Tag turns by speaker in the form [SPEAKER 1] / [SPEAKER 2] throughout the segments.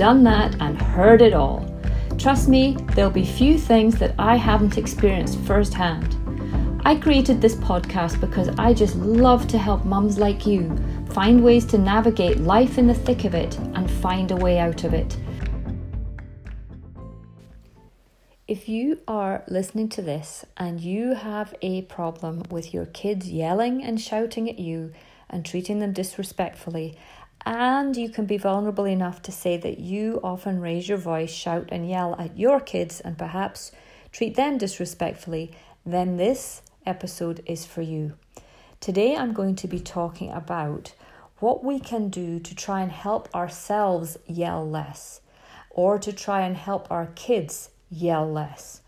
[SPEAKER 1] done that, and heard it all. Trust me, there'll be few things that I haven't experienced firsthand. I created this podcast because I just love to help mums like you find ways to navigate life in the thick of it and find a way out of it. If you are listening to this and you have a problem with your kids yelling and shouting at you and treating them disrespectfully, and you can be vulnerable enough to say that you often raise your voice, shout, and yell at your kids and perhaps treat them disrespectfully, then this episode is for you. Today, I'm going to be talking about what we can do to try and help ourselves yell less or to try and help our kids yell less.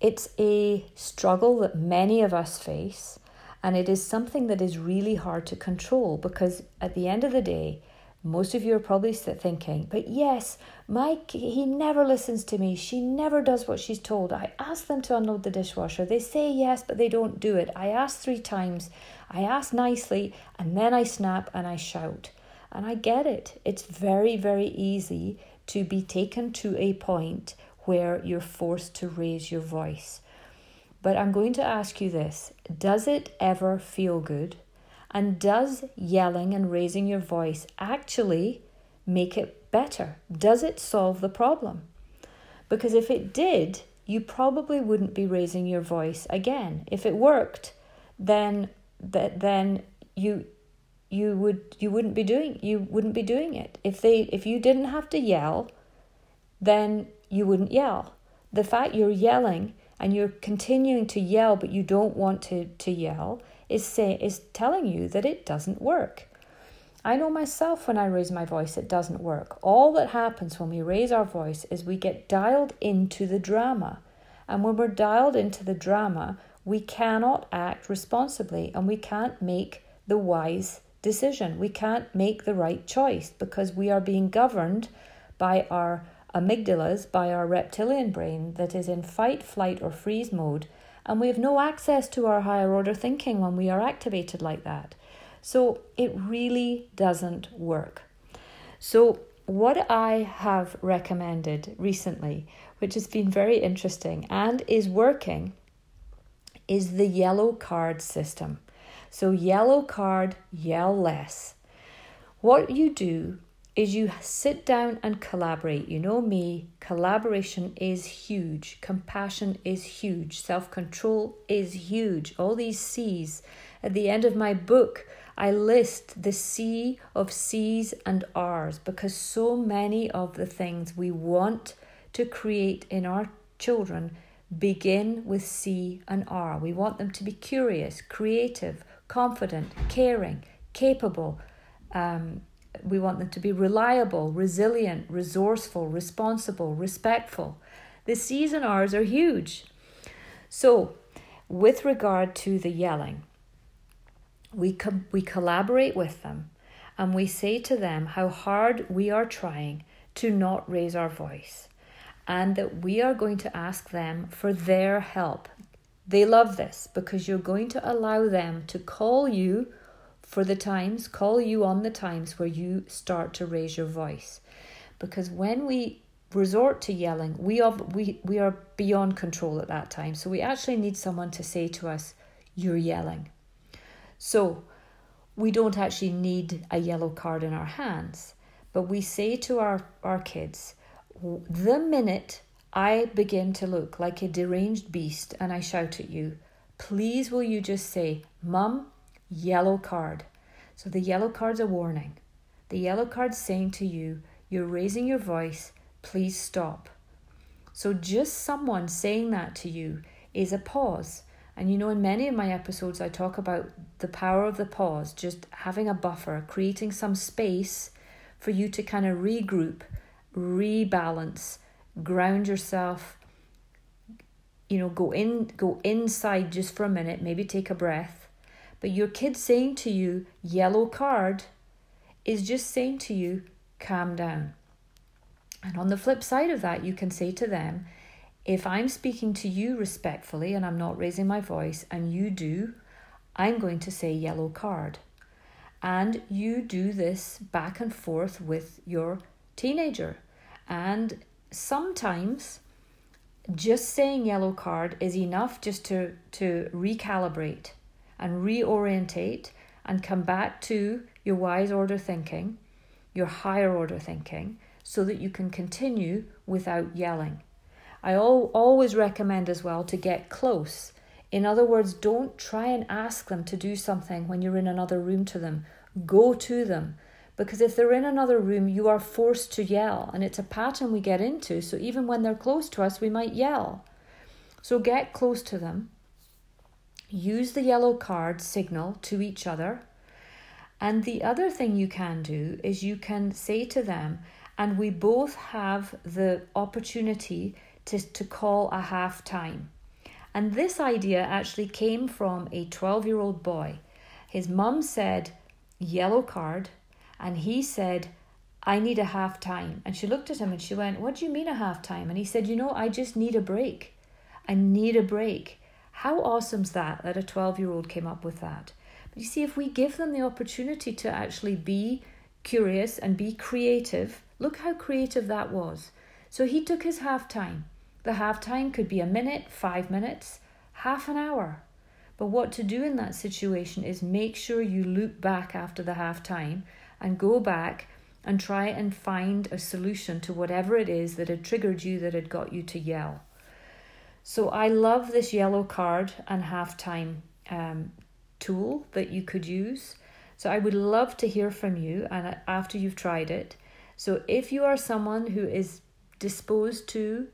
[SPEAKER 1] It's a struggle that many of us face. And it is something that is really hard to control because at the end of the day, most of you are probably thinking, but yes, Mike, he never listens to me. She never does what she's told. I ask them to unload the dishwasher. They say yes, but they don't do it. I ask three times. I ask nicely, and then I snap and I shout. And I get it. It's very, very easy to be taken to a point where you're forced to raise your voice. But I'm going to ask you this Does it ever feel good? And does yelling and raising your voice actually make it better? Does it solve the problem? Because if it did, you probably wouldn't be raising your voice again. If it worked, then that then you you would you wouldn't be doing you wouldn't be doing it. If they if you didn't have to yell, then you wouldn't yell. The fact you're yelling and you're continuing to yell but you don't want to, to yell is say is telling you that it doesn't work. I know myself when I raise my voice it doesn't work. All that happens when we raise our voice is we get dialed into the drama. And when we're dialed into the drama, we cannot act responsibly and we can't make the wise decision. We can't make the right choice because we are being governed by our amygdalas by our reptilian brain that is in fight, flight, or freeze mode, and we have no access to our higher order thinking when we are activated like that. So it really doesn't work. So, what I have recommended recently, which has been very interesting and is working, is the yellow card system. So, yellow card, yell less. What you do is you sit down and collaborate. You know me, collaboration is huge, compassion is huge, self control is huge. All these C's. At the end of my book, I list the C of C's and R's because so many of the things we want to create in our children begin with C and R. We want them to be curious, creative, confident, caring, capable. Um, we want them to be reliable, resilient, resourceful, responsible, respectful. The C's and R's are huge. So, with regard to the yelling, we, com- we collaborate with them and we say to them how hard we are trying to not raise our voice and that we are going to ask them for their help. They love this because you're going to allow them to call you for the times, call you on the times where you start to raise your voice. Because when we resort to yelling, we are, we, we are beyond control at that time. So we actually need someone to say to us, You're yelling. So we don't actually need a yellow card in our hands, but we say to our, our kids, The minute I begin to look like a deranged beast and I shout at you, please will you just say, Mum, yellow card. So the yellow card's a warning. The yellow card's saying to you, you're raising your voice, please stop. So just someone saying that to you is a pause. And you know, in many of my episodes, I talk about the power of the pause, just having a buffer, creating some space for you to kind of regroup rebalance, ground yourself, you know, go in go inside just for a minute, maybe take a breath. But your kid saying to you, yellow card, is just saying to you, calm down. And on the flip side of that, you can say to them, if I'm speaking to you respectfully and I'm not raising my voice, and you do, I'm going to say yellow card. And you do this back and forth with your teenager. And sometimes just saying yellow card is enough just to, to recalibrate and reorientate and come back to your wise order thinking, your higher order thinking, so that you can continue without yelling. I al- always recommend as well to get close. In other words, don't try and ask them to do something when you're in another room to them. Go to them. Because if they're in another room, you are forced to yell. And it's a pattern we get into. So even when they're close to us, we might yell. So get close to them. Use the yellow card signal to each other. And the other thing you can do is you can say to them, and we both have the opportunity to, to call a half time. And this idea actually came from a 12 year old boy. His mum said, yellow card, and he said, I need a half time. And she looked at him and she went, What do you mean a half time? And he said, You know, I just need a break. I need a break. How awesome's that that a 12 year old came up with that? But you see, if we give them the opportunity to actually be curious and be creative, look how creative that was. So he took his half time the half time could be a minute, five minutes, half an hour. But what to do in that situation is make sure you loop back after the half time and go back and try and find a solution to whatever it is that had triggered you that had got you to yell. So I love this yellow card and halftime um, tool that you could use. So I would love to hear from you and after you've tried it. So if you are someone who is disposed to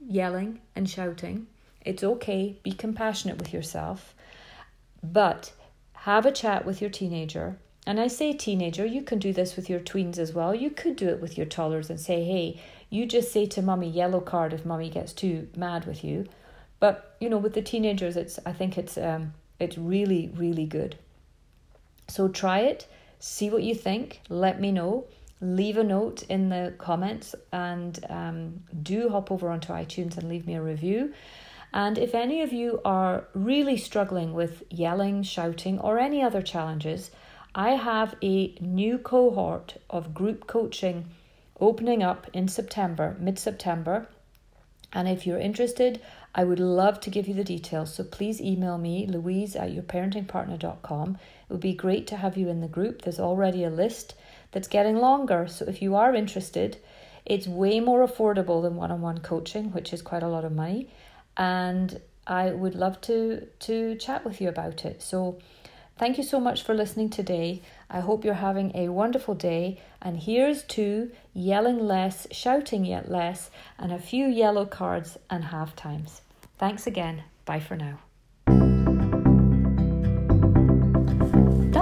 [SPEAKER 1] yelling and shouting. It's okay, be compassionate with yourself, but have a chat with your teenager. And I say teenager, you can do this with your tweens as well. You could do it with your toddlers and say, hey, you just say to mummy yellow card if mummy gets too mad with you. But you know, with the teenagers, it's I think it's um, it's really really good. So try it, see what you think. Let me know leave a note in the comments and um, do hop over onto iTunes and leave me a review. And if any of you are really struggling with yelling, shouting, or any other challenges, I have a new cohort of group coaching opening up in September, mid September. And if you're interested, I would love to give you the details. So please email me, louise at yourparentingpartner.com. It would be great to have you in the group. There's already a list that's getting longer. So if you are interested, it's way more affordable than one-on-one coaching, which is quite a lot of money, and I would love to to chat with you about it. So thank you so much for listening today. I hope you're having a wonderful day. And here's to yelling less, shouting yet less, and a few yellow cards and half times. Thanks again. Bye for now.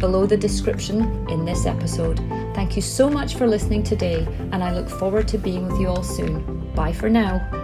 [SPEAKER 1] below the description in this episode. Thank you so much for listening today, and I look forward to being with you all soon. Bye for now.